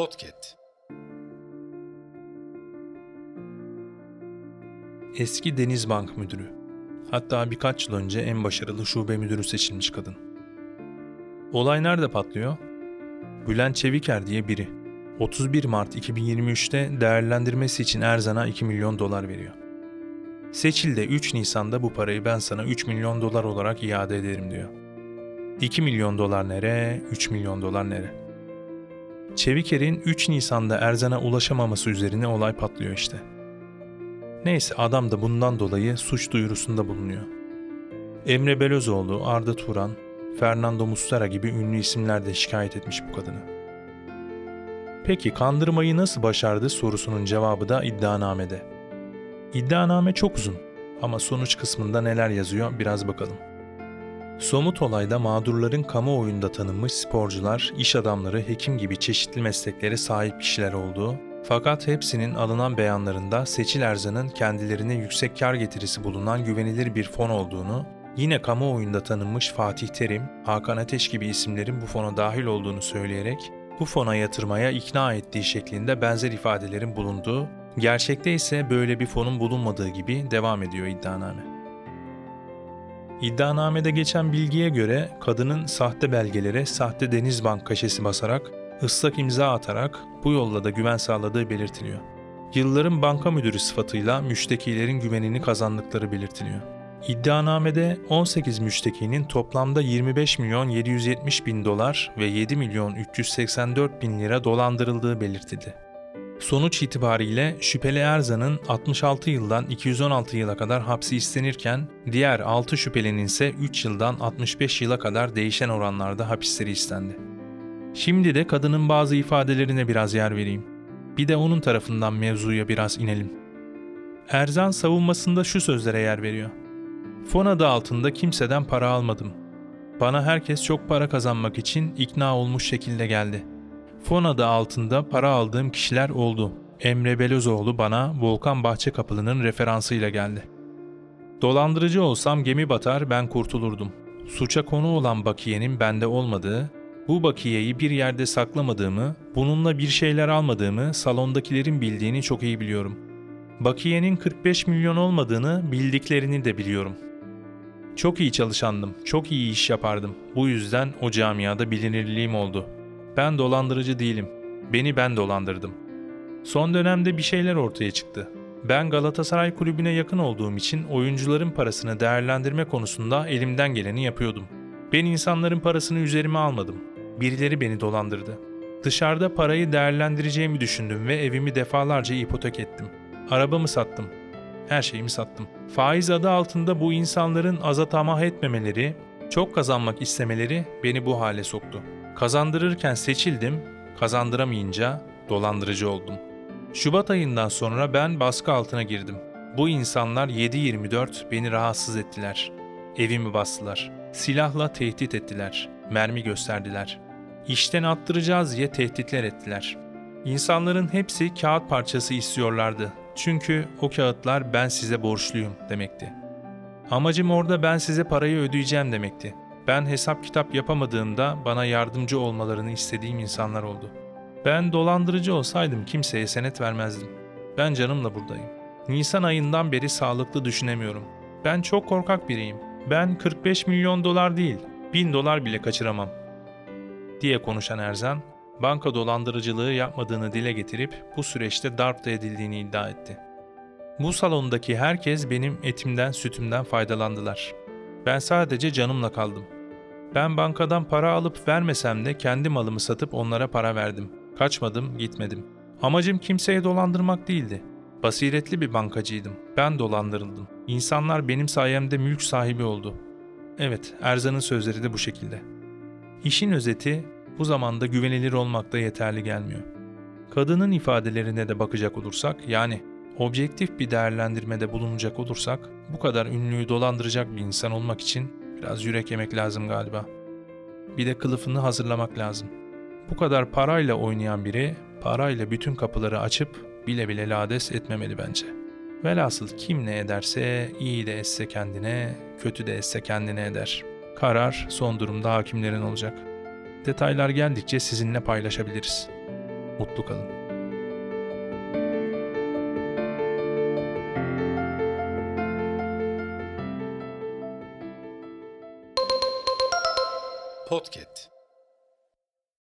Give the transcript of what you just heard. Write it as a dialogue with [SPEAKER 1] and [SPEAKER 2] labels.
[SPEAKER 1] Podcast.
[SPEAKER 2] Eski Denizbank müdürü. Hatta birkaç yıl önce en başarılı şube müdürü seçilmiş kadın. Olay nerede patlıyor? Bülent Çeviker diye biri. 31 Mart 2023'te değerlendirmesi için Erzan'a 2 milyon dolar veriyor. Seçil de 3 Nisan'da bu parayı ben sana 3 milyon dolar olarak iade ederim diyor. 2 milyon dolar nere, 3 milyon dolar nere? Çeviker'in 3 Nisan'da Erzan'a ulaşamaması üzerine olay patlıyor işte. Neyse adam da bundan dolayı suç duyurusunda bulunuyor. Emre Belözoğlu, Arda Turan, Fernando Mustara gibi ünlü isimler de şikayet etmiş bu kadını. Peki kandırmayı nasıl başardı sorusunun cevabı da iddianamede. İddianame çok uzun ama sonuç kısmında neler yazıyor biraz bakalım. Somut olayda mağdurların kamuoyunda tanınmış sporcular, iş adamları, hekim gibi çeşitli mesleklere sahip kişiler olduğu, fakat hepsinin alınan beyanlarında Seçil Erzan'ın kendilerine yüksek kar getirisi bulunan güvenilir bir fon olduğunu, yine kamuoyunda tanınmış Fatih Terim, Hakan Ateş gibi isimlerin bu fona dahil olduğunu söyleyerek bu fona yatırmaya ikna ettiği şeklinde benzer ifadelerin bulunduğu, gerçekte ise böyle bir fonun bulunmadığı gibi devam ediyor iddianame. İddianamede geçen bilgiye göre kadının sahte belgelere sahte Denizbank kaşesi basarak, ıslak imza atarak bu yolla da güven sağladığı belirtiliyor. Yılların banka müdürü sıfatıyla müştekilerin güvenini kazandıkları belirtiliyor. İddianamede 18 müştekinin toplamda 25 milyon 770 bin dolar ve 7 milyon 384 bin lira dolandırıldığı belirtildi. Sonuç itibariyle şüpheli Erzan'ın 66 yıldan 216 yıla kadar hapsi istenirken diğer 6 şüphelinin ise 3 yıldan 65 yıla kadar değişen oranlarda hapisleri istendi. Şimdi de kadının bazı ifadelerine biraz yer vereyim. Bir de onun tarafından mevzuya biraz inelim. Erzan savunmasında şu sözlere yer veriyor. Fon adı altında kimseden para almadım. Bana herkes çok para kazanmak için ikna olmuş şekilde geldi. Fon adı altında para aldığım kişiler oldu. Emre Belözoğlu bana Volkan Bahçekapılı'nın referansıyla geldi. Dolandırıcı olsam gemi batar ben kurtulurdum. Suça konu olan bakiyenin bende olmadığı, bu bakiyeyi bir yerde saklamadığımı, bununla bir şeyler almadığımı salondakilerin bildiğini çok iyi biliyorum. Bakiyenin 45 milyon olmadığını bildiklerini de biliyorum. Çok iyi çalışandım, çok iyi iş yapardım. Bu yüzden o camiada bilinirliğim oldu. Ben dolandırıcı değilim. Beni ben dolandırdım. Son dönemde bir şeyler ortaya çıktı. Ben Galatasaray kulübüne yakın olduğum için oyuncuların parasını değerlendirme konusunda elimden geleni yapıyordum. Ben insanların parasını üzerime almadım. Birileri beni dolandırdı. Dışarıda parayı değerlendireceğimi düşündüm ve evimi defalarca ipotek ettim. Arabamı sattım. Her şeyimi sattım. Faiz adı altında bu insanların aza tamah etmemeleri, çok kazanmak istemeleri beni bu hale soktu. Kazandırırken seçildim, kazandıramayınca dolandırıcı oldum. Şubat ayından sonra ben baskı altına girdim. Bu insanlar 7-24 beni rahatsız ettiler. Evimi bastılar. Silahla tehdit ettiler. Mermi gösterdiler. İşten attıracağız diye tehditler ettiler. İnsanların hepsi kağıt parçası istiyorlardı. Çünkü o kağıtlar ben size borçluyum demekti. Amacım orada ben size parayı ödeyeceğim demekti. Ben hesap kitap yapamadığımda bana yardımcı olmalarını istediğim insanlar oldu. Ben dolandırıcı olsaydım kimseye senet vermezdim. Ben canımla buradayım. Nisan ayından beri sağlıklı düşünemiyorum. Ben çok korkak biriyim. Ben 45 milyon dolar değil, 1000 dolar bile kaçıramam. Diye konuşan Erzan, banka dolandırıcılığı yapmadığını dile getirip bu süreçte darp da edildiğini iddia etti. Bu salondaki herkes benim etimden sütümden faydalandılar. Ben sadece canımla kaldım. Ben bankadan para alıp vermesem de kendi malımı satıp onlara para verdim. Kaçmadım, gitmedim. Amacım kimseye dolandırmak değildi. Basiretli bir bankacıydım. Ben dolandırıldım. İnsanlar benim sayemde mülk sahibi oldu. Evet, Erzan'ın sözleri de bu şekilde. İşin özeti, bu zamanda güvenilir olmak da yeterli gelmiyor. Kadının ifadelerine de bakacak olursak, yani objektif bir değerlendirmede bulunacak olursak, bu kadar ünlüyü dolandıracak bir insan olmak için biraz yürek yemek lazım galiba. Bir de kılıfını hazırlamak lazım. Bu kadar parayla oynayan biri, parayla bütün kapıları açıp bile bile lades etmemeli bence. Velhasıl kim ne ederse, iyi de etse kendine, kötü de etse kendine eder. Karar son durumda hakimlerin olacak. Detaylar geldikçe sizinle paylaşabiliriz. mutlu kalın.
[SPEAKER 1] Podcast